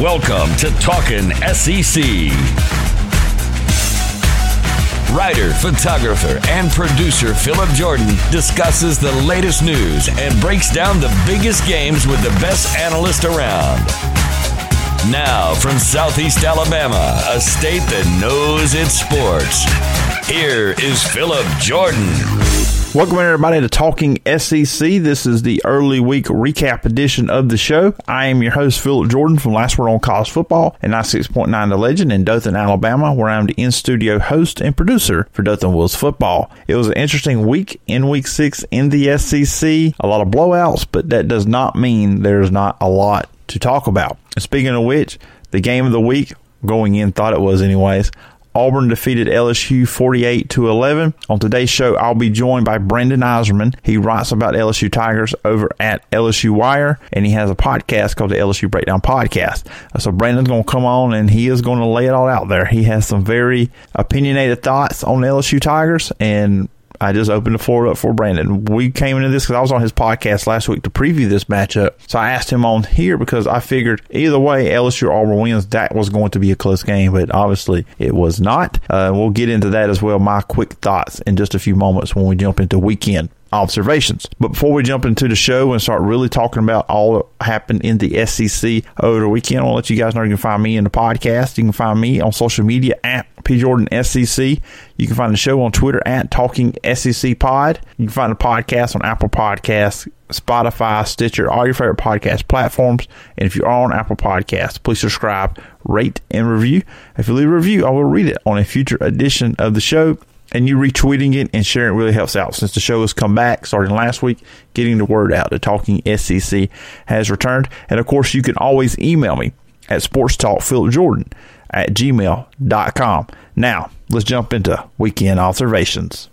Welcome to Talking SEC. Writer, photographer, and producer Phillip Jordan discusses the latest news and breaks down the biggest games with the best analyst around. Now, from Southeast Alabama, a state that knows its sports, here is Phillip Jordan. Welcome everybody to Talking SEC. This is the early week recap edition of the show. I am your host Phillip Jordan from Last Word on College Football and 96.9 The Legend in Dothan, Alabama, where I'm the in-studio host and producer for Dothan Wolves Football. It was an interesting week in week six in the SEC. A lot of blowouts, but that does not mean there's not a lot to talk about. Speaking of which, the game of the week going in thought it was anyways. Auburn defeated LSU 48 to 11. On today's show, I'll be joined by Brandon Eisenman. He writes about LSU Tigers over at LSU Wire, and he has a podcast called the LSU Breakdown Podcast. Uh, so Brandon's going to come on and he is going to lay it all out there. He has some very opinionated thoughts on LSU Tigers, and I just opened the floor up for Brandon. We came into this because I was on his podcast last week to preview this matchup. So I asked him on here because I figured either way, LSU or Auburn wins, that was going to be a close game, but obviously it was not. Uh, we'll get into that as well. My quick thoughts in just a few moments when we jump into weekend observations. But before we jump into the show and start really talking about all that happened in the SEC over the weekend, I want to let you guys know you can find me in the podcast. You can find me on social media at P Jordan SEC. You can find the show on Twitter at Talking SEC Pod. You can find the podcast on Apple Podcasts, Spotify, Stitcher, all your favorite podcast platforms. And if you're on Apple Podcasts, please subscribe, rate, and review. If you leave a review, I will read it on a future edition of the show and you retweeting it and sharing it really helps out. Since the show has come back starting last week, getting the word out. The Talking SEC has returned. And of course, you can always email me at sportstalkphilipjordan at gmail.com. Now, let's jump into weekend observations.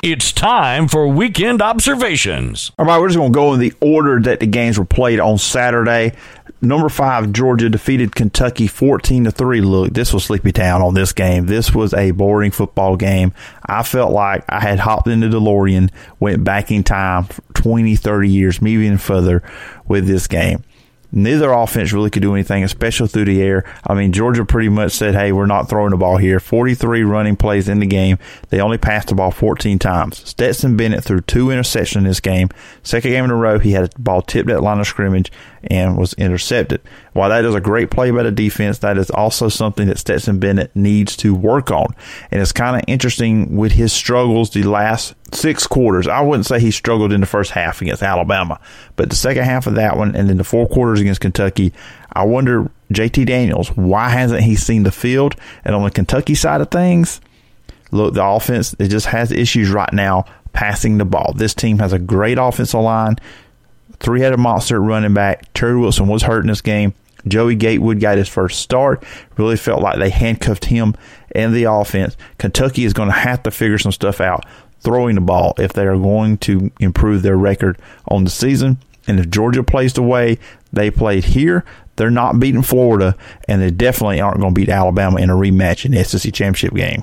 It's time for weekend observations. All right, we're just going to go in the order that the games were played on Saturday. Number five, Georgia defeated Kentucky 14 to 3. Look, this was Sleepy Town on this game. This was a boring football game. I felt like I had hopped into DeLorean, went back in time 20, 30 years, maybe even further with this game. Neither offense really could do anything, especially through the air. I mean, Georgia pretty much said, hey, we're not throwing the ball here. 43 running plays in the game. They only passed the ball 14 times. Stetson Bennett threw two interceptions in this game. Second game in a row, he had a ball tipped at line of scrimmage and was intercepted. While that is a great play by the defense, that is also something that Stetson Bennett needs to work on. And it's kind of interesting with his struggles the last six quarters. I wouldn't say he struggled in the first half against Alabama, but the second half of that one and then the four quarters against Kentucky, I wonder, JT Daniels, why hasn't he seen the field? And on the Kentucky side of things, look, the offense, it just has issues right now passing the ball. This team has a great offensive line, three headed monster running back. Terry Wilson was hurt in this game. Joey Gatewood got his first start. Really felt like they handcuffed him and the offense. Kentucky is going to have to figure some stuff out throwing the ball if they are going to improve their record on the season. And if Georgia plays the way they played here, they're not beating Florida, and they definitely aren't going to beat Alabama in a rematch in the SEC championship game.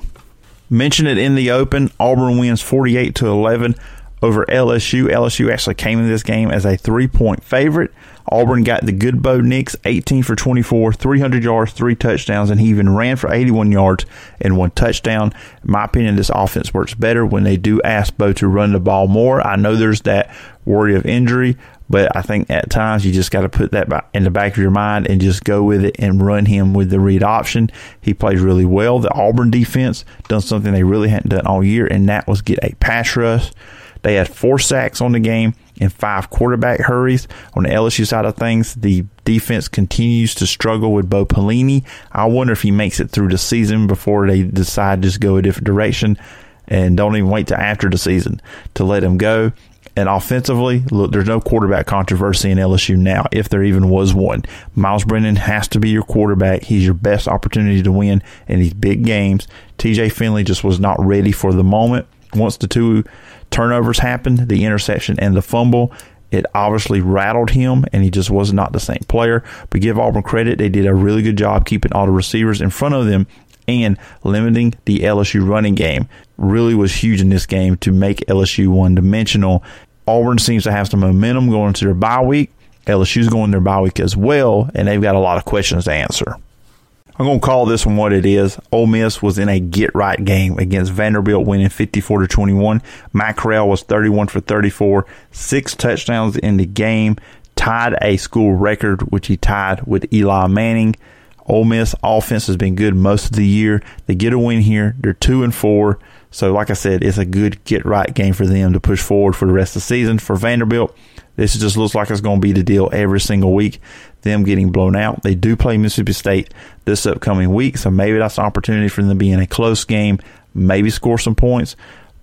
Mention it in the open. Auburn wins 48 to 11 over LSU. LSU actually came in this game as a three point favorite. Auburn got the good Bo Nix, 18 for 24, 300 yards, three touchdowns, and he even ran for 81 yards and one touchdown. In my opinion, this offense works better when they do ask Bo to run the ball more. I know there's that worry of injury, but I think at times you just got to put that in the back of your mind and just go with it and run him with the read option. He plays really well. The Auburn defense done something they really hadn't done all year, and that was get a pass rush. They had four sacks on the game and five quarterback hurries. On the LSU side of things, the defense continues to struggle with Bo Pelini. I wonder if he makes it through the season before they decide to just go a different direction and don't even wait to after the season to let him go. And offensively, look, there's no quarterback controversy in LSU now, if there even was one. Myles Brennan has to be your quarterback. He's your best opportunity to win in these big games. TJ Finley just was not ready for the moment. Once the two turnovers happened, the interception and the fumble, it obviously rattled him and he just was not the same player. But give Auburn credit, they did a really good job keeping all the receivers in front of them and limiting the LSU running game. Really was huge in this game to make LSU one dimensional. Auburn seems to have some momentum going into their bye week. LSU's going their bye week as well, and they've got a lot of questions to answer. I'm going to call this one what it is. Ole Miss was in a get right game against Vanderbilt, winning 54 to 21. Matt Corral was 31 for 34, six touchdowns in the game, tied a school record, which he tied with Eli Manning. Ole Miss offense has been good most of the year. They get a win here. They're two and four. So, like I said, it's a good get right game for them to push forward for the rest of the season. For Vanderbilt, this just looks like it's going to be the deal every single week. Them getting blown out. They do play Mississippi State this upcoming week, so maybe that's an opportunity for them to be in a close game, maybe score some points.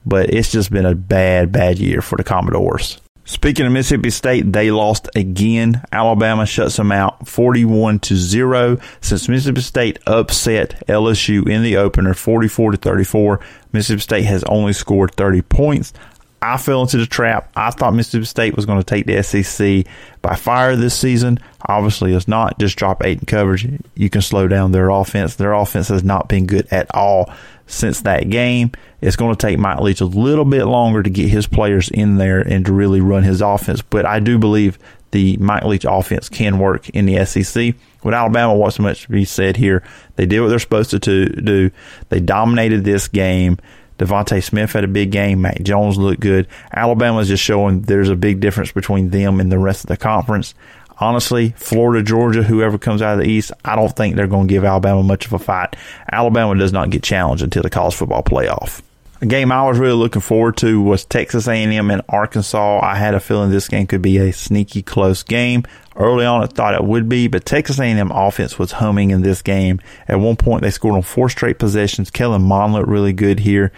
But it's just been a bad, bad year for the Commodores. Speaking of Mississippi State, they lost again. Alabama shuts them out 41 to 0 since Mississippi State upset LSU in the opener 44 to 34. Mississippi State has only scored 30 points. I fell into the trap. I thought Mississippi State was going to take the SEC by fire this season. Obviously, it's not. Just drop eight in coverage. You can slow down their offense. Their offense has not been good at all since that game. It's going to take Mike Leach a little bit longer to get his players in there and to really run his offense. But I do believe the Mike Leach offense can work in the SEC. With Alabama, what's much to be said here? They did what they're supposed to do. They dominated this game. DeVonta Smith had a big game. Mac Jones looked good. Alabama is just showing there's a big difference between them and the rest of the conference. Honestly, Florida, Georgia, whoever comes out of the East, I don't think they're going to give Alabama much of a fight. Alabama does not get challenged until the college football playoff. A game I was really looking forward to was Texas A&M and Arkansas. I had a feeling this game could be a sneaky close game. Early on, I thought it would be, but Texas A&M offense was humming in this game. At one point, they scored on four straight possessions. Kellen Mond looked really good here.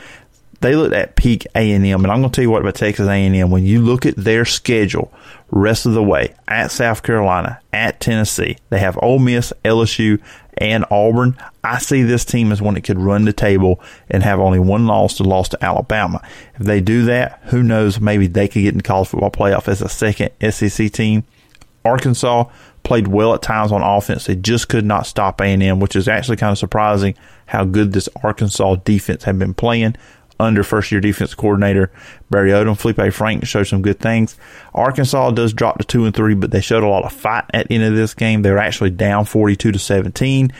They looked at peak A&M, and I'm going to tell you what about Texas A&M. When you look at their schedule, rest of the way at South Carolina, at Tennessee, they have Ole Miss, LSU, and Auburn. I see this team as one that could run the table and have only one loss to loss to Alabama. If they do that, who knows? Maybe they could get in the college football playoff as a second SEC team. Arkansas played well at times on offense. They just could not stop A&M, which is actually kind of surprising how good this Arkansas defense had been playing under first year defense coordinator Barry Odom. Feleipe Frank showed some good things. Arkansas does drop to two and three, but they showed a lot of fight at the end of this game. They were actually down 42 to 17.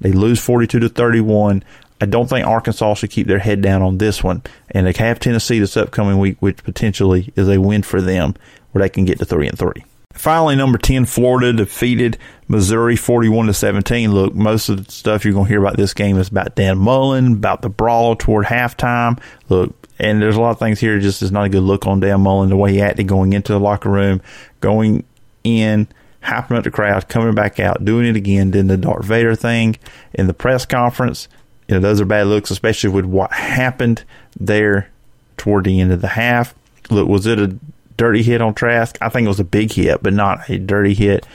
They lose 42 to 31. I don't think Arkansas should keep their head down on this one. And they have Tennessee this upcoming week, which potentially is a win for them where they can get to three and three. Finally, number 10, Florida defeated Missouri 41 to 17. Look, most of the stuff you're going to hear about this game is about Dan Mullen, about the brawl toward halftime. Look, and there's a lot of things here just is not a good look on Dan Mullen, the way he acted going into the locker room, going in, hyping up the crowd, coming back out, doing it again, then the Darth Vader thing in the press conference. You know, those are bad looks, especially with what happened there toward the end of the half. Look, was it a dirty hit on Trask. I think it was a big hit, but not a dirty hit.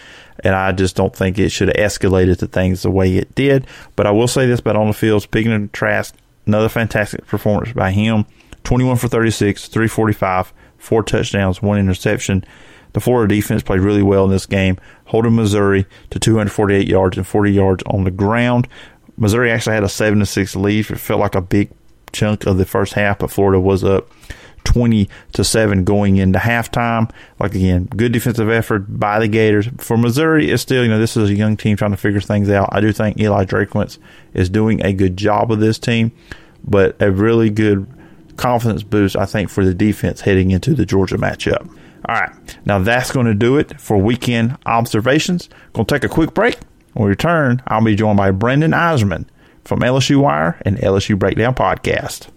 And I just don't think it should have escalated to things the way it did. But I will say this about on the field, speaking of Trask, another fantastic performance by him. 21 for 36, 345, four touchdowns, one interception. The Florida defense played really well in this game, holding Missouri to 248 yards and 40 yards on the ground. Missouri actually had a 7 to 6 lead. It felt like a big chunk of the first half, but Florida was up 20 to 7 going into halftime. Like again, good defensive effort by the Gators. For Missouri, it's still, you know, this is a young team trying to figure things out. I do think Eli Drinkwitz is doing a good job with this team, but a really good confidence boost, I think, for the defense heading into the Georgia matchup. All right, now that's going to do it for weekend observations. Going to take a quick break. When we return, I'll be joined by Brandon Eisenman from LSU Wire and LSU Breakdown Podcast.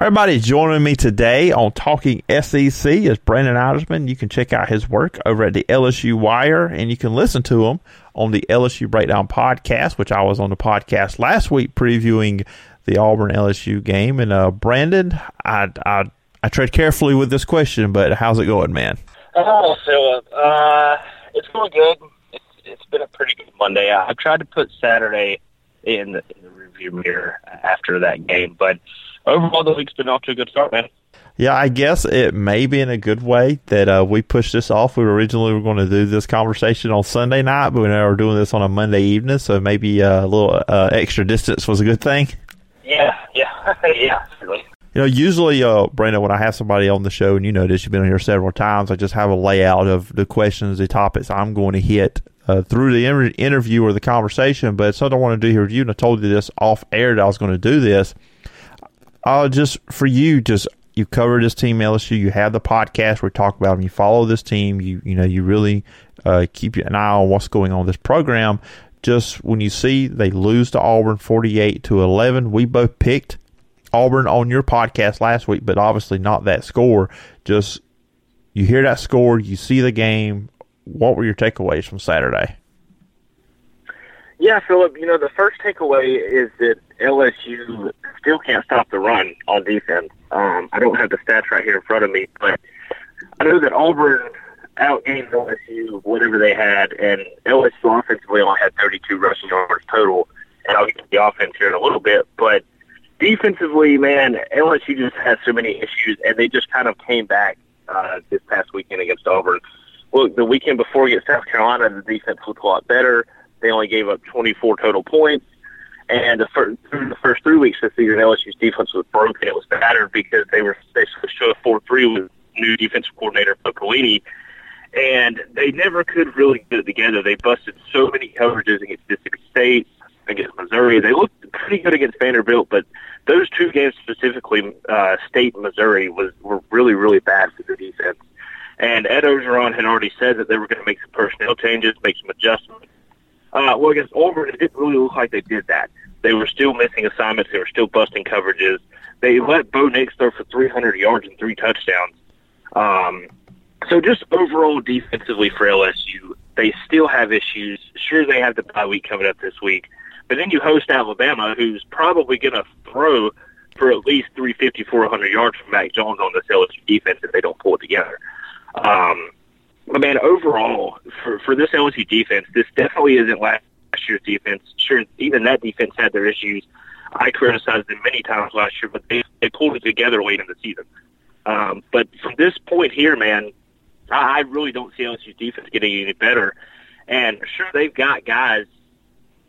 Everybody joining me today on Talking SEC is Brandon Eisenman. You can check out his work over at the LSU Wire, and you can listen to him on the LSU Breakdown podcast, which I was on the podcast last week previewing the Auburn LSU game. And uh, Brandon, I, I I tread carefully with this question, but how's it going, man? Oh, Phillip, uh, it's going good. It's, it's been a pretty good Monday. I, I've tried to put Saturday in the, in the review mirror after that game, but overall, the week's been off to a good start, man. Yeah, I guess it may be in a good way that uh, we pushed this off. We originally were going to do this conversation on Sunday night, but now we're doing this on a Monday evening, so maybe uh, a little uh, extra distance was a good thing. Yeah, yeah, yeah, certainly. You know, usually, uh, Brandon, when I have somebody on the show, and you know this, you've been on here several times, I just have a layout of the questions, the topics I'm going to hit uh, through the inter- interview or the conversation. But something I want to do here with you, and I told you this off air that I was going to do this. Uh, just for you, just you cover this team LSU. You have the podcast where we talk about them. You follow this team. You you know you really uh, keep an eye on what's going on with this program. Just when you see they lose to Auburn forty eight to eleven, we both picked Auburn on your podcast last week, but obviously not that score. Just you hear that score, you see the game. What were your takeaways from Saturday? Yeah, Phillip, you know, the first takeaway is that LSU still can't stop the run on defense. Um, I don't have the stats right here in front of me, but I know that Auburn outgained LSU whatever they had, and LSU offensively only had 32 rushing yards total. And I'll get to the offense here in a little bit, but defensively, man, LSU just has so many issues, and they just kind of came back uh, this past weekend against Auburn. Look, the weekend before against South Carolina, the defense looked a lot better. They only gave up 24 total points. And the first, through the first three weeks the season, LSU's defense was broken. It was battered because they were they switched to a four-three with new defensive coordinator Pelini, and they never could really get it together. They busted so many coverages against Mississippi State, against Missouri. They looked pretty good against Vanderbilt, but those two games specifically, uh, State and Missouri, was were really really bad for the defense. And Ed Orgeron had already said that they were going to make some personnel changes, make some adjustments. Uh, well, against Auburn, it didn't really look like they did that. They were still missing assignments. They were still busting coverages. They let Bo Nix throw for 300 yards and three touchdowns. Um, so just overall defensively for LSU, they still have issues. Sure, they have the bye week coming up this week, but then you host Alabama, who's probably going to throw for at least 350, 400 yards from Mac Jones on this LSU defense if they don't pull it together. Um, but man, overall, for for this LSU defense, this definitely isn't last year's defense. Sure, even that defense had their issues. I criticized them many times last year, but they they pulled it together late in the season. Um, but from this point here, man, I, I really don't see LSU's defense getting any better. And sure, they've got guys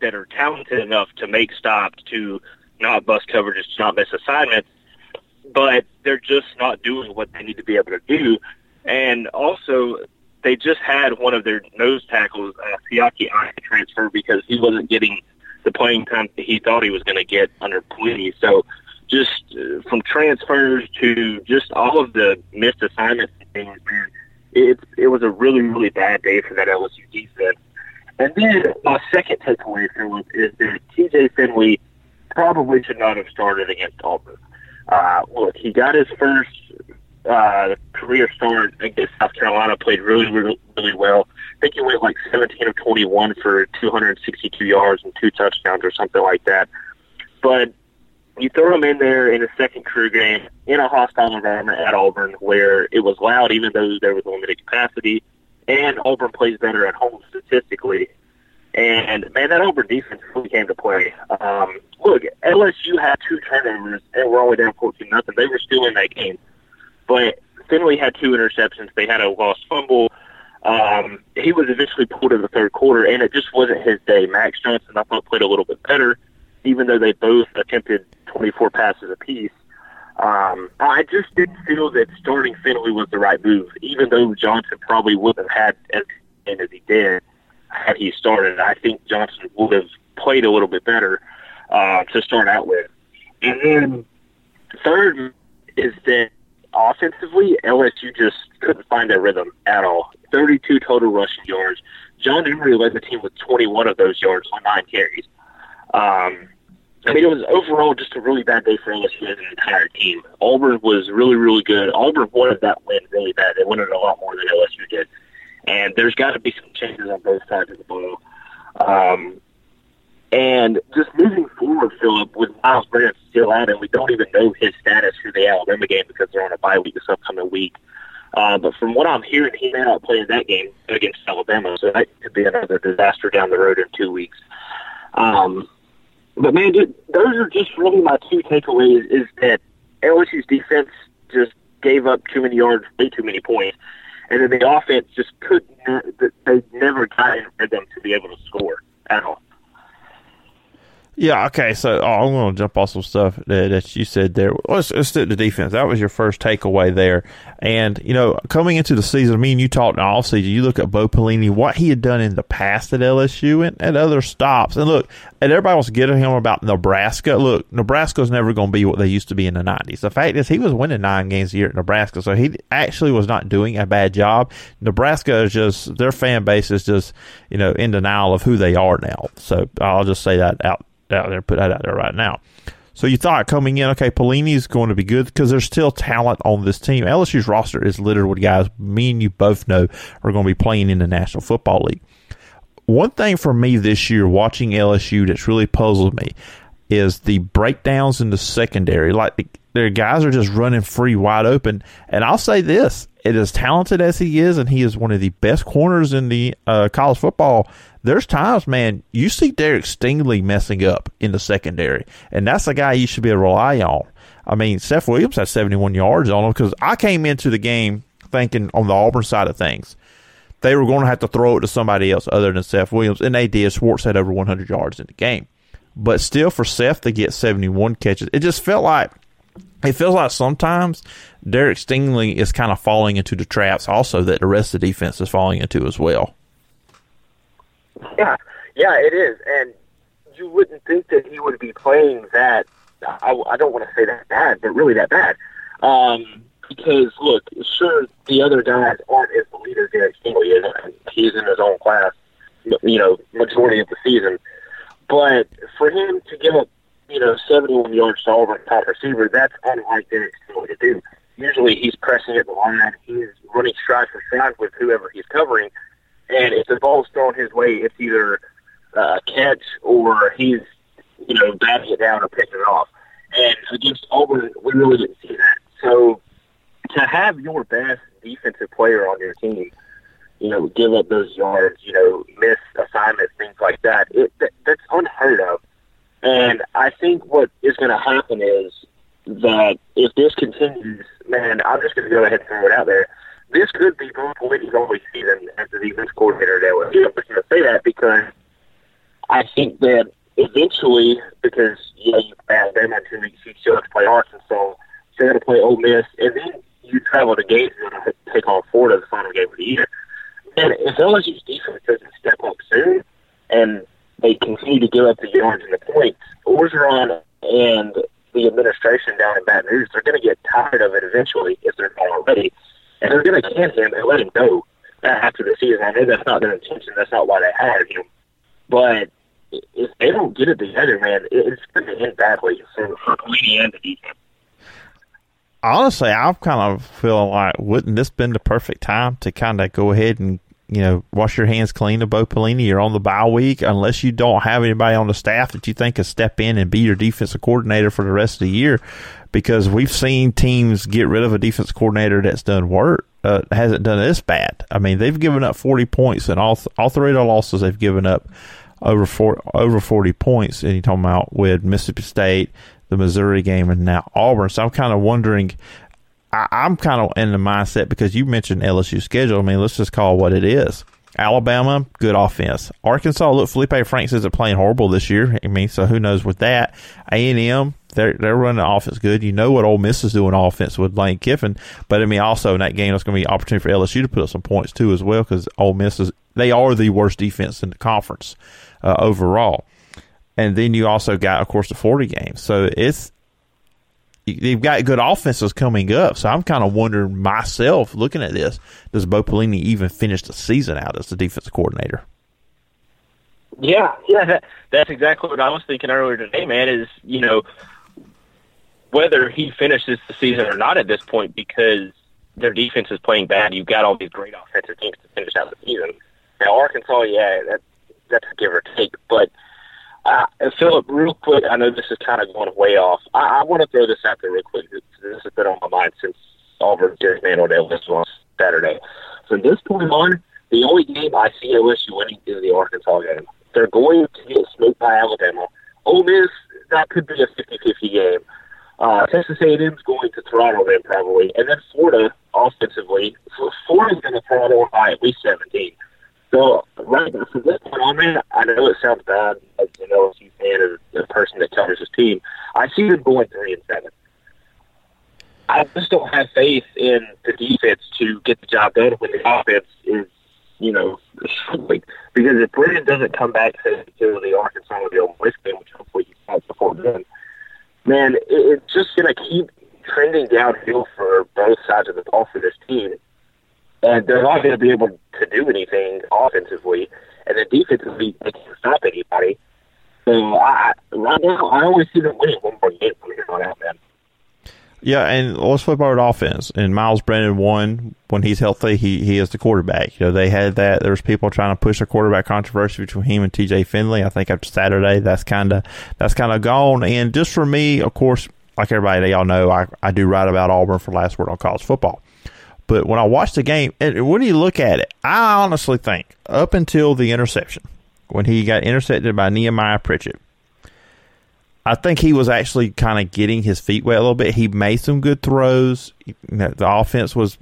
that are talented enough to make stops, to not bust coverages, to not miss assignments, but they're just not doing what they need to be able to do. And also, they just had one of their nose tackles, uh, Siaki transfer because he wasn't getting the playing time that he thought he was going to get under Pelini. So just uh, from transfers to just all of the missed assignments and things, man, it, it was a really, really bad day for that LSU defense. And then my second takeaway, Phillip, is that TJ Finley probably should not have started against Auburn. Uh, look, he got his first uh, career start against South Carolina, played really, really, really well. I think he went like 17 of 21 for 262 yards and two touchdowns or something like that. But you throw him in there in a second career game in a hostile environment at Auburn where it was loud, even though there was limited capacity, and Auburn plays better at home statistically. And man, that Auburn defense really came to play. Um, look, LSU had two turnovers and we're only down 14 nothing. They were still in that game. But Finley had two interceptions. They had a lost fumble. Um, he was eventually pulled in the third quarter, and it just wasn't his day. Max Johnson, I thought, played a little bit better, even though they both attempted 24 passes apiece. Um, I just didn't feel that starting Finley was the right move, even though Johnson probably wouldn't have had as as he did had he started. I think Johnson would have played a little bit better uh, to start out with. And then third is that offensively, LSU just couldn't find their rhythm at all. 32 total rushing yards. John Emery led the team with 21 of those yards on nine carries. Um, I mean, it was overall just a really bad day for LSU as an entire team. Auburn was really, really good. Auburn wanted that win really bad. They wanted it a lot more than LSU did. And there's got to be some changes on both sides of the ball. Um, and just moving forward, Phillip, with Myles Brennan still out, and we don't even know his status for the Alabama game because they're on a bye week this upcoming week. Uh, but from what I'm hearing, he may not play in that game against Alabama, so that could be another disaster down the road in two weeks. Um, but man, dude, those are just really my two takeaways: is that LSU's defense just gave up too many yards, way too many points, and then the offense just couldn't. They never got in rhythm to be able to score at all. Yeah, okay. So oh, I'm going to jump off some stuff that, that you said there. Let's, let's stick to defense. That was your first takeaway there. And, you know, coming into the season, me and you talked in all season, you look at Bo Pelini, what he had done in the past at LSU and at other stops. And look, and everybody was getting him about Nebraska. Look, Nebraska's never going to be what they used to be in the 90s. The fact is, he was winning nine games a year at Nebraska, so he actually was not doing a bad job. Nebraska is just, their fan base is just, you know, in denial of who they are now. So I'll just say that out out there, put that out there right now. So you thought coming in, okay, Pelini is going to be good because there's still talent on this team. LSU's roster is littered with guys me and you both know are going to be playing in the National Football League. One thing for me this year, watching LSU, that's really puzzled me is the breakdowns in the secondary. Like their guys are just running free, wide open. And I'll say this: it as talented as he is, and he is one of the best corners in the uh, college football there's times, man, you see Derek Stingley messing up in the secondary, and that's a guy you should be able to rely on. I mean, Seth Williams has 71 yards on him because I came into the game thinking on the Auburn side of things, they were going to have to throw it to somebody else other than Seth Williams, and they did. Schwartz had over 100 yards in the game. But still, for Seth to get 71 catches, it just felt like it feels like sometimes Derek Stingley is kind of falling into the traps also that the rest of the defense is falling into as well. Yeah, yeah, it is, and you wouldn't think that he would be playing that. I, I don't want to say that bad, but really that bad. Um, because look, sure, the other guys aren't as elite as Derek Stingley is. He's in his own class, you know, majority of the season. But for him to give up, you know, 71 yards to Auburn top receiver, that's unlike Derek Stingley to do. Usually he's pressing at the line, he's running stride for stride with whoever he's covering, and if the ball's thrown his way, it's either uh, catch or he's, you know, batting it down or picking it off. And against Auburn, we really didn't see that. So to have your best defensive player on your team, you know, give up those yards, you know, miss assignments, things like that, it that, that's unheard of. And I think what is going to happen is that if this continues, man, I'm just going to go ahead and throw it out there this could be Bo Pelini's only season as the defense coordinator there. was. I'm just going to say that because I think that eventually, because yeah, you play Alabama in two weeks, you still have to play Arkansas, so you got to play Ole Miss, and then you travel to Gainesville to take on Florida the final game of the year. And if LSU's defense doesn't step up soon, and they continue to give up the yards and the points, Orgeron and the administration down in Baton Rouge, they're going to get tired of it eventually if they're not already and they're going to can him and let him go after the season. I know that's not their intention. That's not why they hired him. But if they don't get it together, man, it's going to end badly for, Pelini and the defense. Honestly, I'm kind of feeling like wouldn't this been the perfect time to kind of go ahead and you know wash your hands clean of Bo Pelini? You're on the bye week unless you don't have anybody on the staff that you think can step in and be your defensive coordinator for the rest of the year because we've seen teams get rid of a defense coordinator that's done work, uh, hasn't done this bad. I mean, they've given up 40 points, and all, all three of the losses they've given up over four, over 40 points. And you're talking about with Mississippi State, the Missouri game, and now Auburn. So I'm kind of wondering. I, I'm kind of in the mindset because you mentioned LSU schedule. I mean, let's just call what it is. Alabama, good offense. Arkansas, look, Feleipe Franks isn't playing horrible this year. I mean, so who knows with that? A and M, they're they're running the offense good. You know what Ole Miss is doing offense with Lane Kiffin, but I mean also in that game it's going to be an opportunity for LSU to put up some points too as well because Ole Miss is they are the worst defense in the conference uh, overall. And then you also got of course the forty game, so it's they've got good offenses coming up. So I'm kind of wondering myself looking at this: Does Bo Pelini even finish the season out as the defensive coordinator? Yeah, yeah, that, that's exactly what I was thinking earlier today, man. Is you know whether he finishes the season or not at this point because their defense is playing bad. You've got all these great offensive teams to finish out the season. Now Arkansas, yeah, that that's a give or take, but. Uh, Phillip, real quick, I know this is kind of going way off. I, I want to throw this out there real quick. This, this has been on my mind since Auburn dismantled LSU on Saturday. From this point on, the only game I see LSU winning is the Arkansas game. They're going to get smoked by Alabama. Ole Miss, that could be a 50-50 game. Uh, Texas A&M's going to throttle them probably, and then Florida offensively. So Florida's going to throttle by at least 17. So right from this point on, man, I know it sounds bad as an LSU fan, as a team. I see them going three and seven. I just don't have faith in the defense to get the job done when the offense is, you know, struggling. Because if Brennan doesn't come back to, the Arkansas or the Ole Miss game, which hopefully he has before then, man, it, it's just going to keep trending downhill for both sides of the ball for this team. And they're not going to be able to do anything offensively. And then defensively, they can't stop anybody. So I, right now, I always see them winning one more game from here on out, man. Yeah, and let's flip over to offense. And Myles Brennan won when he's healthy. He he is the quarterback. You know, they had that. There was people trying to push a quarterback controversy between him and T.J. Finley. I think after Saturday, that's kind of that's kind of gone. And just for me, of course, like everybody, y'all know, I I do write about Auburn for Last Word on College Football. But when I watch the game, and when you look at it, I honestly think up until the interception, when he got intercepted by Nehemiah Pritchett I think he was actually kind of getting his feet wet a little bit. He made some good throws. The offense was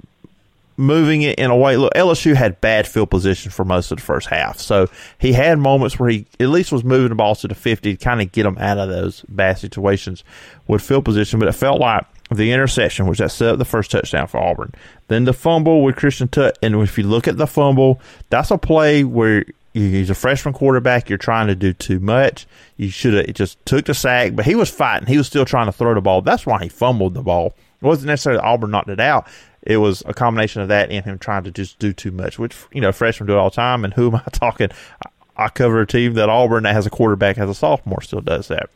moving it in a way. Look, LSU had bad field position for most of the first half, so he had moments where he at least was moving the ball to the fifty to kind of get them out of those bad situations with field position. But it felt like the interception, which that set up the first touchdown for Auburn, then the fumble with Christian Tutt, and if you look at the fumble, that's a play where he's a freshman quarterback. You're trying to do too much. You should have just took the sack, but he was fighting. He was still trying to throw the ball. That's why he fumbled the ball. It wasn't necessarily Auburn knocked it out. It was a combination of that and him trying to just do too much, which you know freshmen do it all the time. And who am I talking? I cover a team that Auburn that has a quarterback as a sophomore still does that.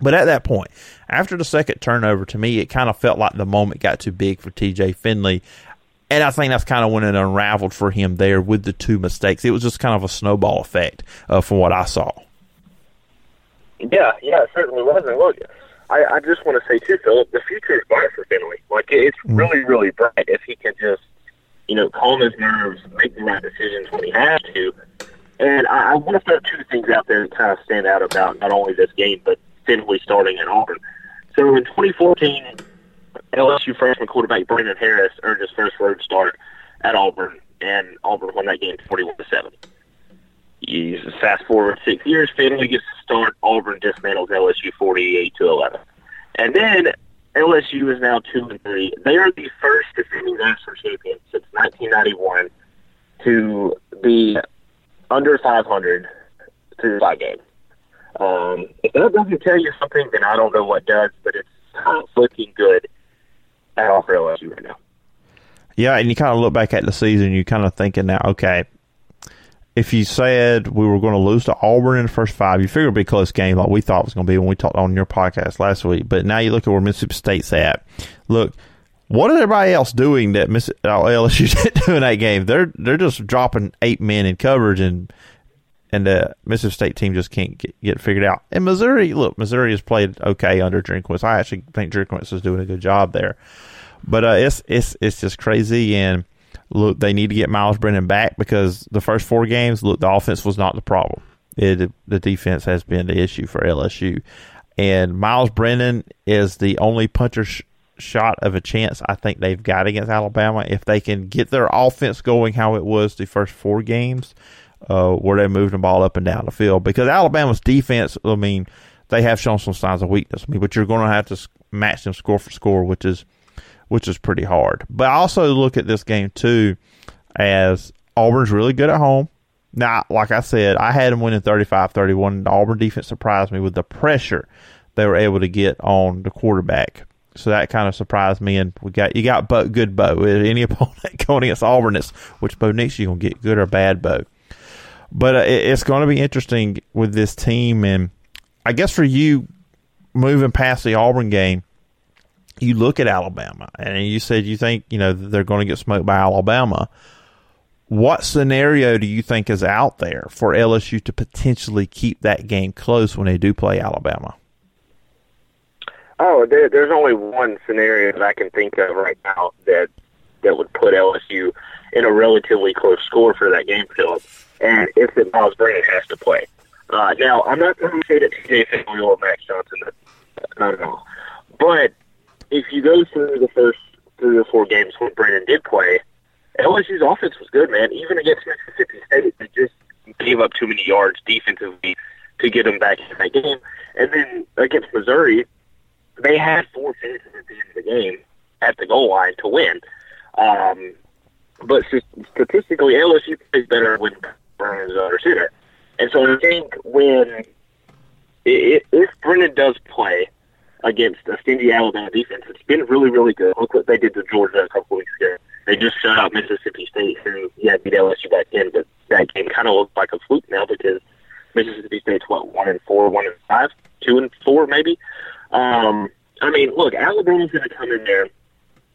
But at that point, after the second turnover, to me, it kind of felt like the moment got too big for TJ Finley. And I think that's kind of when it unraveled for him there with the two mistakes. It was just kind of a snowball effect uh, from what I saw. Yeah, yeah, it certainly was. And look, I, I just want to say too, Phillip, the future is bright for Finley. Like it's mm-hmm. really, really bright if he can just, you know, calm his nerves, make the right decisions when he has to. And I, I want to throw two things out there that kind of stand out about not only this game but Finley starting at Auburn. So in 2014 LSU freshman quarterback Brandon Harris earned his first road start at Auburn, and Auburn won that game 41 to seven. You fast forward six years, Finley gets to start. Auburn dismantles LSU 48 to 11, and then LSU is now two and three. They are the first defending national champion since 1991 to be under 500 through five games. Um, if that doesn't tell you something, then I don't know what does. But it's looking good at all for LSU right now. Yeah, and you kind of look back at the season, you kind of thinking now, okay, if you said we were going to lose to Auburn in the first five, you figure it'd be a close game like we thought it was going to be when we talked on your podcast last week. But now you look at where Mississippi State's at. Look, what is everybody else doing that Miss, uh, LSU's doing that game? They're they're just dropping eight men in coverage and and the Mississippi State team just can't get, get figured out. And Missouri, look, Missouri has played okay under Drinkwitz. I actually think Drinkwitz is doing a good job there. But uh, it's it's it's just crazy. And look, they need to get Myles Brennan back because the first four games, look, the offense was not the problem. It, the defense has been the issue for LSU. And Myles Brennan is the only puncher sh- shot of a chance I think they've got against Alabama. If they can get their offense going how it was the first four games, uh, where they moved the ball up and down the field. Because Alabama's defense, I mean, they have shown some signs of weakness. I mean, but you're going to have to match them score for score, which is which is pretty hard. But I also look at this game too as Auburn's really good at home. Now, like I said, I had them winning 35-31. The Auburn defense surprised me with the pressure they were able to get on the quarterback. So that kind of surprised me. And we got you got Bo, good Bo. Any opponent going against Auburn, it's which Bo Nix you gonna get good or bad Bo. But uh, it, it's going to be interesting with this team, and I guess for you moving past the Auburn game, you look at Alabama, and you said you think you know they're going to get smoked by Alabama. What scenario do you think is out there for LSU to potentially keep that game close when they do play Alabama? Oh, there, there's only one scenario that I can think of right now that that would put LSU in a relatively close score for that game, Phillip and if that Myles Brennan has to play. Uh, now, I'm not going to say that TJ Finley or Max Johnson, not at all. But if you go through the first three or four games when Brennan did play, LSU's offense was good, man. Even against Mississippi State, they just gave up too many yards defensively to get them back in that game. And then against Missouri, they had four chances at the end of the game at the goal line to win. Um, but statistically, LSU plays better when Brennan is under center. And so I think when if Brennan does play against a stingy Alabama defense, it's been really, really good. Look what they did to Georgia a couple weeks ago. They just shut out Mississippi State, who yeah beat LSU back then, but that game kind of looks like a fluke now because Mississippi State's what one and four, one and five, two and four maybe. Um, I mean, look, Alabama's going to come in there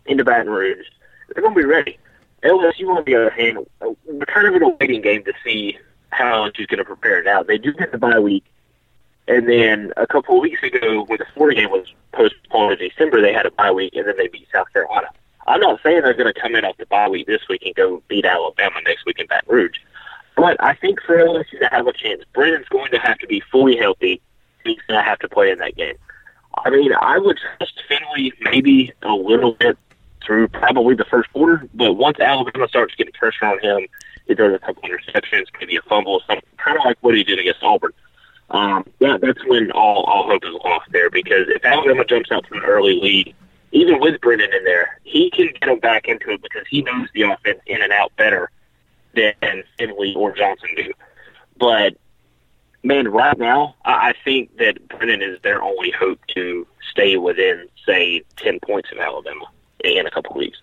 into Baton Rouge. They're going to be ready. LSU, on the other hand, we're kind of in a waiting game to see how LSU's going to prepare now. They do get the bye week, and then a couple of weeks ago, when the Florida game was postponed to December, they had a bye week, and then they beat South Carolina. I'm not saying they're going to come in off the bye week this week and go beat Alabama next week in Baton Rouge, but I think for LSU to have a chance, Brennan's going to have to be fully healthy. He's going to have to play in that game. I mean, I would trust Finley maybe a little bit through probably the first quarter, but once Alabama starts getting pressure on him, he throws a couple interceptions, maybe a fumble, something kind of like what he did against Auburn. Um, yeah, that's when all all hope is lost there because if Alabama jumps out to an early lead, even with Brennan in there, he can get them back into it because he knows the offense in and out better than Finley or Johnson do. But man, right now, I think that Brennan is their only hope to stay within, say, ten points of Alabama in a couple weeks.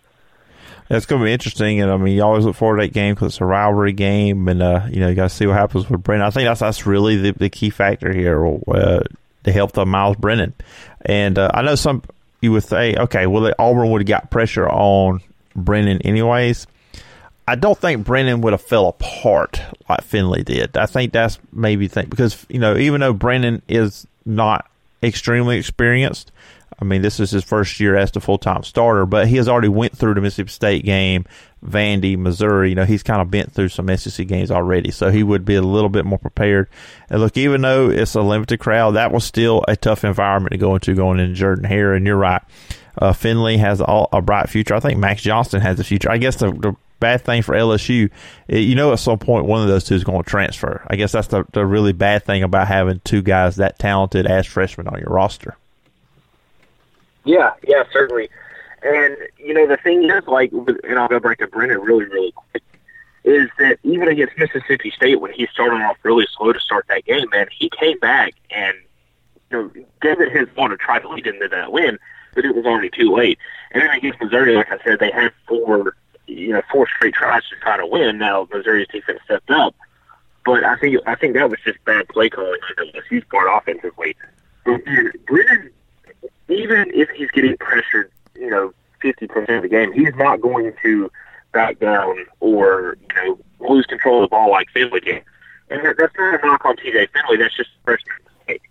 That's going to be interesting, and I mean, you always look forward to that game because it's a rivalry game, and uh, you know, you got to see what happens with Brennan. I think that's that's really the, the key factor here, uh, the health of Myles Brennan. And uh, I know some you would say, okay, well, Auburn would have got pressure on Brennan anyways. I don't think Brennan would have fell apart like Finley did. I think that's maybe think because you know even though Brennan is not extremely experienced, I mean this is his first year as the full time starter, but he has already went through the Mississippi State game, Vandy, Missouri. You know he's kind of been through some SEC games already, so he would be a little bit more prepared. And look, even though it's a limited crowd, that was still a tough environment to go into going into Jordan Hare. And you're right. Uh, Finley has all, a bright future. I think Max Johnson has a future. I guess the, the bad thing for LSU, it, you know, at some point one of those two is going to transfer. I guess that's the, the really bad thing about having two guys that talented as freshmen on your roster. Yeah, yeah, certainly. And you know, the thing is, like, and I'll go back to Brennan really, really quick, is that even against Mississippi State, when he started off really slow to start that game, man, he came back and you know gave it his all to try to lead into that win, but it was already too late. And then against Missouri, like I said, they had four you know, four straight tries to try to win. Now Missouri's defense stepped up, but I think I think that was just bad play calling on LSU's part offensively. Brennan, even if he's getting pressured, you know, fifty percent of the game, he's not going to back down or you know lose control of the ball like Finley did. And that's not a knock on TJ Finley. That's just freshman mistake.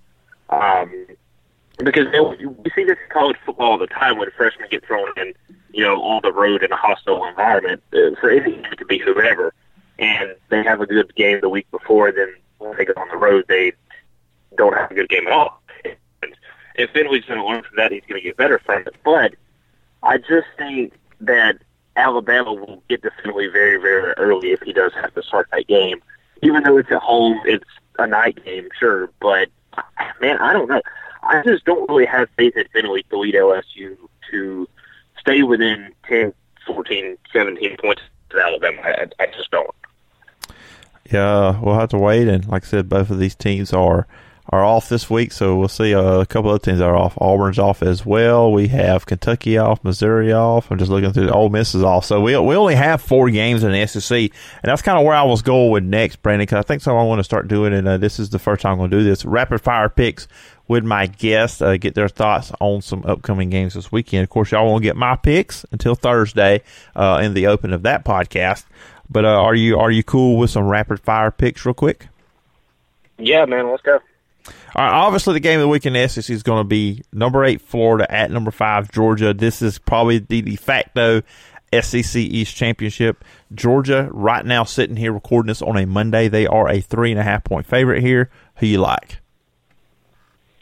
Um, because we see this in college football all the time when freshmen get thrown in you know, on the road in a hostile environment uh, for any could be whoever, and they have a good game the week before, then when they go on the road, they don't have a good game at all. If Finley's going to learn from that, he's going to get better from it. But I just think that Alabama will get to Finley very, very early if he does have to start that game. Even though it's at home, it's a night game, sure, but man, I don't know. I just don't really have faith in Finley to lead LSU to stay within 10, 14, 17 points to Alabama. I, I just don't. Yeah, we'll have to wait. And like I said, both of these teams are are off this week, so we'll see uh, a couple of teams are off. Auburn's off as well. We have Kentucky off, Missouri off. I'm just looking through. Ole Miss is off, so we we only have four games in the SEC, and that's kind of where I was going with next, Brandon. Because I think so. I want to start doing, and uh, this is the first time I'm going to do this rapid fire picks with my guests, uh, get their thoughts on some upcoming games this weekend. Of course, y'all won't get my picks until Thursday uh, in the open of that podcast. But uh, are you are you cool with some rapid fire picks, real quick? Yeah, man, let's go. All right, obviously, the game of the week in SEC is going to be number eight Florida at number five Georgia. This is probably the de facto SEC East Championship. Georgia, right now, sitting here recording this on a Monday, they are a three and a half point favorite here. Who you like?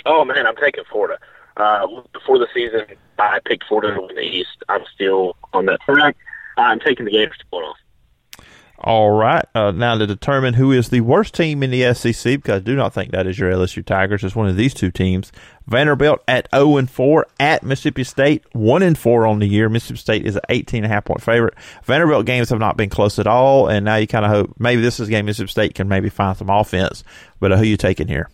Oh man, I'm taking Florida. Uh, before the season, I picked Florida to win the East. I'm still on that track. I'm taking the Gators to pull off. All right. Uh, now to determine who is the worst team in the SEC, because I do not think that is your LSU Tigers. It's one of these two teams. Vanderbilt at 0 and 4 at Mississippi State, 1 and 4 on the year. Mississippi State is an 18 and a half point favorite. Vanderbilt games have not been close at all, and now you kind of hope maybe this is a game Mississippi State can maybe find some offense. But uh, who you taking here?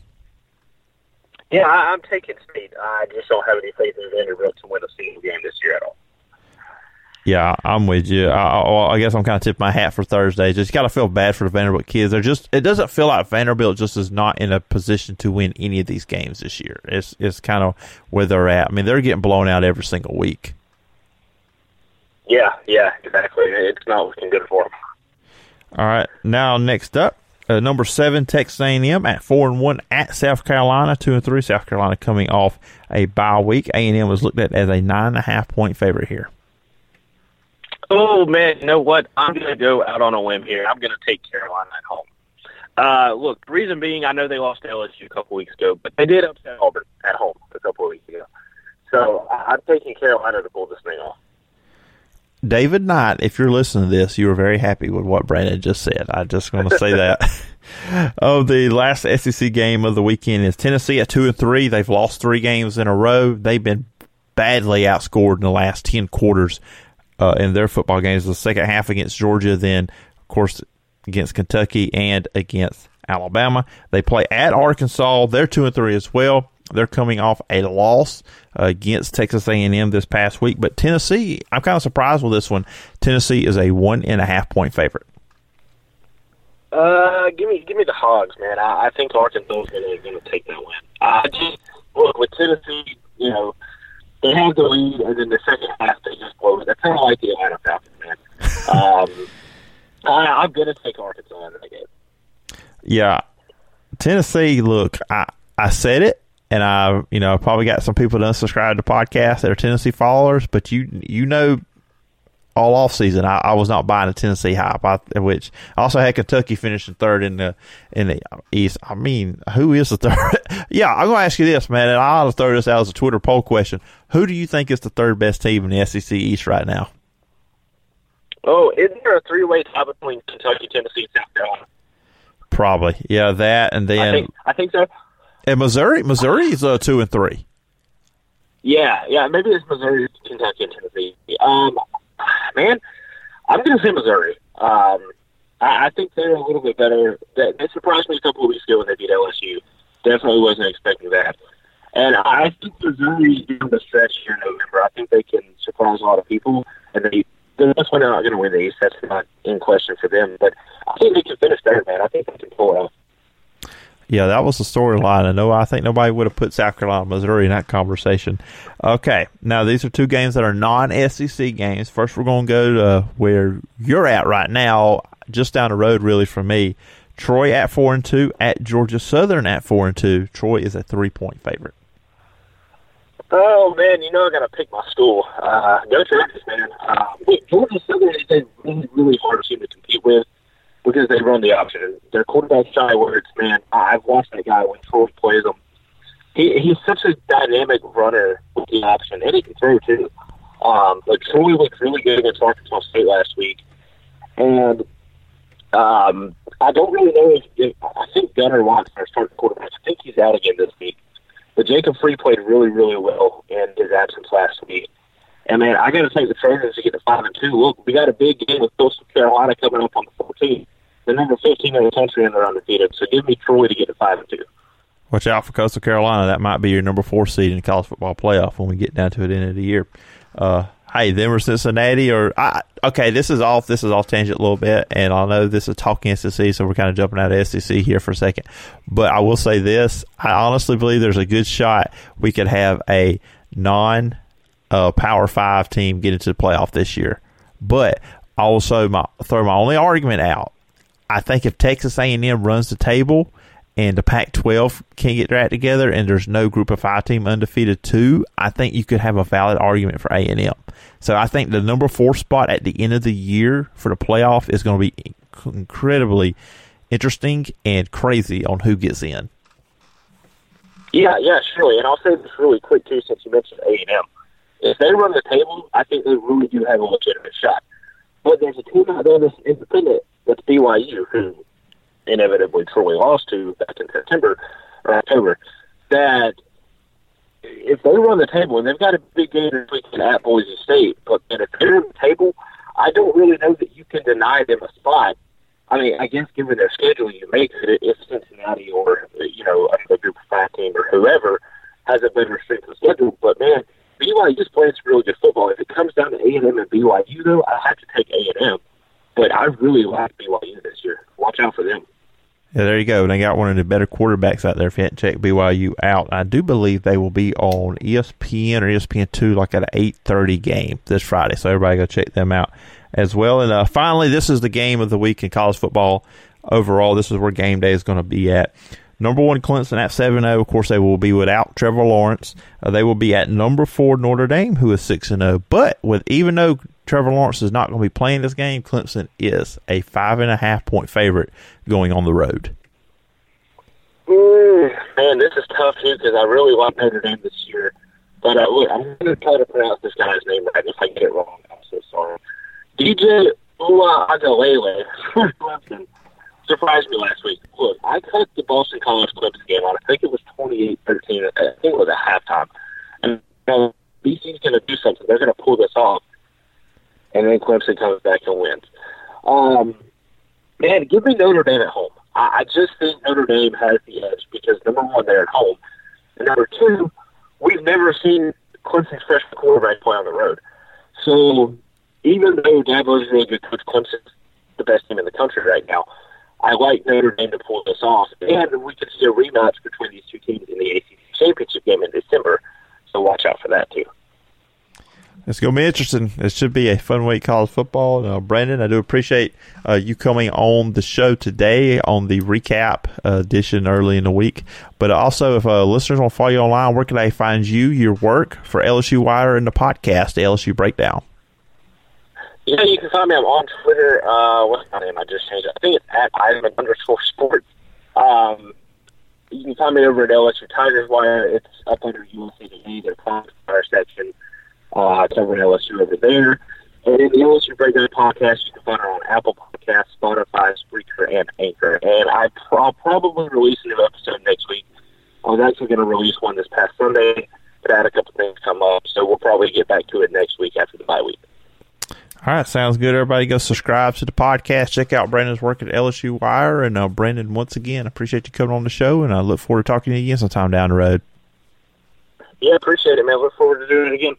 Yeah, I, I'm taking State. I just don't have any faith in Vanderbilt to win a single game this year at all. Yeah, I'm with you. I, I guess I'm kind of tipping my hat for Thursday. Just got to feel bad for the Vanderbilt kids. They're just. It doesn't feel like Vanderbilt just is not in a position to win any of these games this year. It's it's kind of where they're at. I mean, they're getting blown out every single week. Yeah, yeah, exactly. It's not looking good for them. All right, now next up, uh, number seven, Texas A&M at four and one at South Carolina, two and three. South Carolina coming off a bye week. A&M was looked at as a nine and a half point favorite here. Oh man, you know what? I'm going to go out on a limb here. I'm going to take Carolina at home. Uh, look, the reason being, I know they lost to LSU a couple weeks ago, but they did upset Auburn at home a couple of weeks ago. So I'm taking Carolina to pull this thing off. David Knight, if you're listening to this, you were very happy with what Brandon just said. I just want to say that. oh, the last SEC game of the weekend is Tennessee at two and three. They've lost three games in a row. They've been badly outscored in the last ten quarters uh, in their football games. The second half against Georgia, then of course against Kentucky and against Alabama. They play at Arkansas. They're two and three as well. They're coming off a loss against Texas A&M this past week, but Tennessee, I'm kind of surprised with this one. Tennessee is a one and a half point favorite. Uh, give me give me the Hogs, man. I, I think Arkansas is going to take that win. I just look with Tennessee, you know, they have the lead, and then the second half they just blow it. That's kind of like the Atlanta Falcons, man. Um, I, I'm to take Arkansas in that game. Yeah, Tennessee. Look, I I said it, and I you know probably got some people to unsubscribe to podcasts that are Tennessee followers, but you you know all off season. I, I, was not buying a Tennessee hype, I, which I also had Kentucky finishing third in the in the East. I mean, who is the third? yeah, I'm to ask you this, man, and I'll throw this out as a Twitter poll question. Who do you think is the third best team in the SEC East right now? Oh, isn't there a three way tie between Kentucky, Tennessee, and South Carolina? Probably, yeah, that and then I think, I think so. And Missouri, Missouri is uh, two and three. Yeah, yeah, maybe it's Missouri, Kentucky, and Tennessee. Um, man, I'm going to say Missouri. Um, I, I think they're a little bit better. They, they surprised me a couple of weeks ago when they beat LSU. Definitely wasn't expecting that. And I think Missouri down the stretch here in November, I think they can surprise a lot of people. And they, they're definitely not going to win the East. That's not in question for them. But I think they can finish there, man. I think they can pull it off. Yeah, that was the storyline. I know. I think nobody would have put South Carolina, Missouri in that conversation. Okay, now these are two games that are non-SEC games. First, we're going to go to where you're at right now, just down the road, really, from me. Troy at four and two, at Georgia Southern at four and two. Troy is a three-point favorite. Oh man, you know I got to pick my school. Uh, go Trojans, man. Uh, Georgia Southern is a really, really hard team to compete with because they run the option. Their quarterback Shai Werts, man, I've watched that guy when Troy plays him. He he's such a dynamic runner with the option, and he can throw too. Um, but Troy looked really good against Arkansas State last week, and um, I don't really know if, if I think Gunnar Watson, our starting quarterback, I think he's out again this week. But Jacob Free played really, really well in his absence last week. And man, I got to take the Trojans to get to five and two. Look, we got a big game with Coastal Carolina coming up on the 14th. The number 15 in the country, and they're undefeated. So give me Troy to get to five and two. Watch out for Coastal Carolina. That might be your number four seed in the college football playoff when we get down to it end of the year. Uh, hey, them or Cincinnati or I, okay, this is off. This is off tangent a little bit, and I know this is talking SEC, so we're kind of jumping out of SEC here for a second. But I will say this: I honestly believe there's a good shot we could have a non uh, Power Five team get into the playoff this year. But also, my throw my only argument out. I think if Texas A&M runs the table and the Pac-12 can't get their act together, and there's no Group of Five team undefeated two, I think you could have a valid argument for A&M. So I think the number four spot at the end of the year for the playoff is going to be incredibly interesting and crazy on who gets in. Yeah, yeah, surely. And I'll say this really quick too, since you mentioned A and M if they run the table, I think they really do have a legitimate shot. But there's a team out there that's independent that's BYU, who inevitably Troy lost to back in September or October, that if they run the table and they've got a big game this weekend at Boise State, but if they're the table, I don't really know that you can deny them a spot. I mean, I guess given their schedule, you make it if Cincinnati or you know a Group of Five team or whoever has a better strength of schedule. But man, BYU just playing some really good football. If it comes down to A and M and BYU, though, I have to take A and M. But I really like BYU this year. Watch out for them. Yeah, there you go. They got one of the better quarterbacks out there. If you hadn't checked BYU out, I do believe they will be on ESPN or ESPN two, like at an eight thirty game this Friday. So everybody go check them out as well. And uh, finally, this is the game of the week in college football. Overall, this is where game day is going to be at. Number one, Clemson at 7 0. Of course, they will be without Trevor Lawrence. Uh, they will be at number four, Notre Dame, who is 6 0. But with even though Trevor Lawrence is not going to be playing this game, Clemson is a five and a half point favorite going on the road. Mm, man, this is tough too because I really want Notre Dame this year. But uh, look, I'm going to try to pronounce this guy's name right. If I get it wrong, I'm so sorry. DJ Uiagalelei for Clemson surprised me last week. Look, I cut the Boston College Clemson game on. I think it was 28-13. I think it was at halftime. And you know, BC's going to do something. They're going to pull this off. And then Clemson comes back and wins. Um, man, give me Notre Dame at home. I, I just think Notre Dame has the edge because number one, they're at home, and number two, we've never seen Clemson's freshman quarterback play on the road. So even though Dabo is really good coach, Clemson's the best team in the country right now. I like Notre Dame to pull this off, and we could see a rematch between these two teams in the ACC championship game in December. So watch out for that too. It's going to be interesting. It should be a fun week college football. Uh, Brandon, I do appreciate uh, you coming on the show today on the recap uh, edition early in the week. But also, if uh, listeners want to follow you online, where can they find you, your work for LSU Wire and the podcast, the LSU Breakdown? Yeah, you can find me. I'm on Twitter. Uh, what's my name? I just changed it. I think it's at Ivan underscore sports. Um, you can find me over at LSU Tigers Wire. It's up under USA Today, their Wire section. Uh, covering LSU over there. And in the LSU Breakdown podcast, you can find her on Apple Podcasts, Spotify, Spreaker, and Anchor. And I pro- I'll probably release a new episode next week. I was actually going to release one this past Sunday, but I had a couple things come up, so we'll probably get back to it next week after the bye week. All right, sounds good. Everybody go subscribe to the podcast. Check out Brandon's work at LSU Wire. And uh, Brandon, once again, appreciate you coming on the show, and I look forward to talking to you again sometime down the road. Yeah, appreciate it, man. Look forward to doing it again.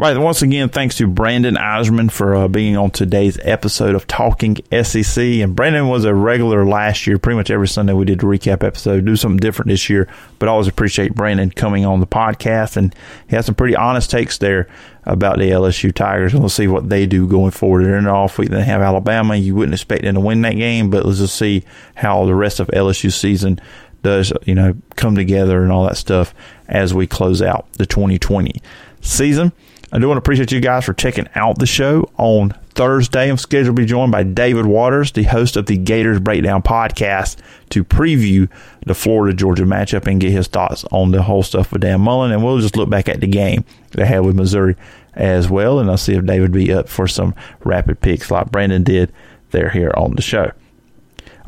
Right. Once again, thanks to Brandon Eisenman for uh, being on today's episode of Talking SEC. And Brandon was a regular last year. Pretty much every Sunday we did a recap episode. Do something different this year, but I always appreciate Brandon coming on the podcast. And he has some pretty honest takes there about the LSU Tigers. And we'll see what they do going forward. They're in the off week. They have Alabama. You wouldn't expect them to win that game, but let's just see how the rest of LSU season does, you know, come together and all that stuff as we close out the 2020 season. I do want to appreciate you guys for checking out the show on Thursday. I'm scheduled to be joined by David Waters, the host of the Gators Breakdown podcast, to preview the Florida Georgia matchup and get his thoughts on the whole stuff with Dan Mullen. And we'll just look back at the game they had with Missouri as well. And I'll see if David be up for some rapid picks like Brandon did there here on the show.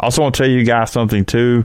I also want to tell you guys something too.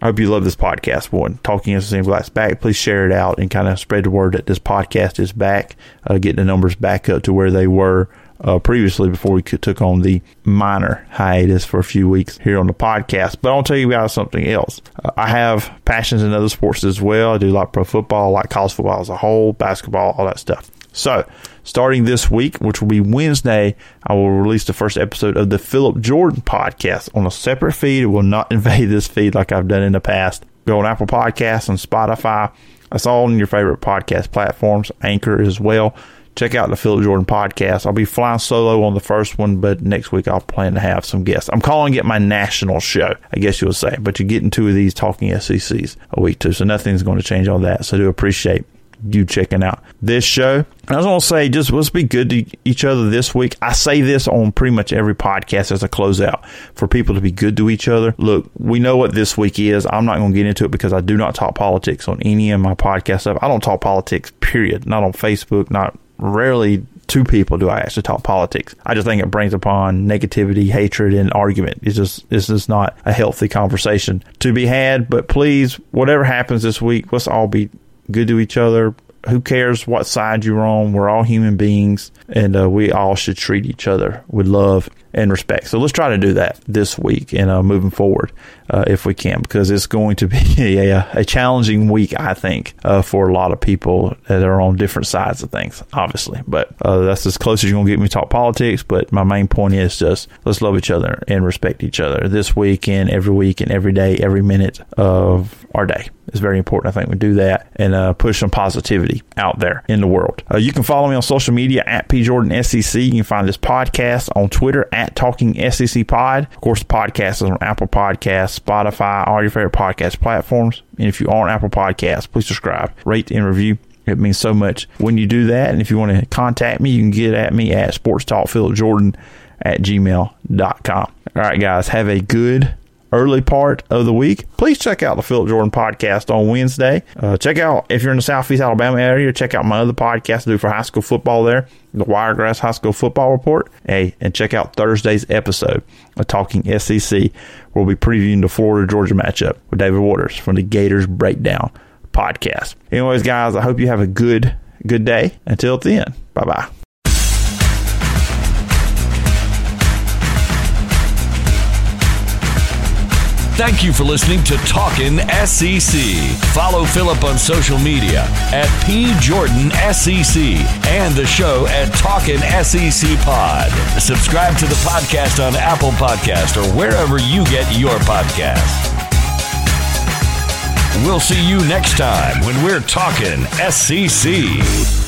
I hope you love this podcast. One, Talking SEC Glass back. Please share it out and kind of spread the word that this podcast is back, uh, getting the numbers back up to where they were uh, previously before we took on the minor hiatus for a few weeks here on the podcast. But I'll tell you about something else. Uh, I have passions in other sports as well. I do like pro football, I like college football as a whole, basketball, all that stuff. So, starting this week, which will be Wednesday, I will release the first episode of the Phillip Jordan podcast on a separate feed. It will not invade this feed like I've done in the past. Go on Apple Podcasts and Spotify. That's all on your favorite podcast platforms, Anchor as well. Check out the Phillip Jordan podcast. I'll be flying solo on the first one, but next week I'll plan to have some guests. I'm calling it my national show, I guess you would say, but you're getting two of these talking SECs a week too, so nothing's going to change on that. So I do appreciate you checking out this show. I was going to say, just let's be good to each other this week. I say this on pretty much every podcast as a closeout for people to be good to each other. Look, we know what this week is. I'm not going to get into it because I do not talk politics on any of my podcast stuff. I don't talk politics, period. Not on Facebook, not rarely two people do I actually talk politics. I just think it brings upon negativity, hatred, and argument. It's just it's just not a healthy conversation to be had. But please, whatever happens this week, let's all be good to each other. Who cares what side you're on? We're all human beings, and uh, we all should treat each other with love and respect. So let's try to do that this week and uh, moving forward uh, if we can, because it's going to be a, a challenging week, I think, uh, for a lot of people that are on different sides of things, obviously. But uh, that's as close as you're going to get me to talk politics. But my main point is just let's love each other and respect each other this week and every week and every day, every minute of our day. It's very important. I think we do that and uh, push some positivity out there in the world. Uh, you can follow me on social media at PJordanSEC. You can find this podcast on Twitter at Talking SEC Pod. Of course, the podcast is on Apple Podcasts, Spotify, all your favorite podcast platforms. And if you are on Apple Podcasts, please subscribe, rate, and review. It means so much when you do that. And if you want to contact me, you can get at me at Sports Talk Phillip Jordan at gmail.com. All right, guys, have a good early part of the week, please check out the Phillip Jordan podcast on Wednesday. Uh, check out, if you're in the Southeast Alabama area, check out my other podcast I do for high school football there, the Wiregrass High School Football Report. Hey, and check out Thursday's episode of Talking SEC. We'll be previewing the Florida Georgia matchup with David Waters from the Gators Breakdown podcast. Anyways, guys, I hope you have a good, good day. Until then, bye bye. Thank you for listening to Talkin' SEC. Follow Phillip on social media at PJordanSEC and the show at Talkin' SEC Pod. Subscribe to the podcast on Apple Podcast or wherever you get your podcasts. We'll see you next time when we're talking SEC.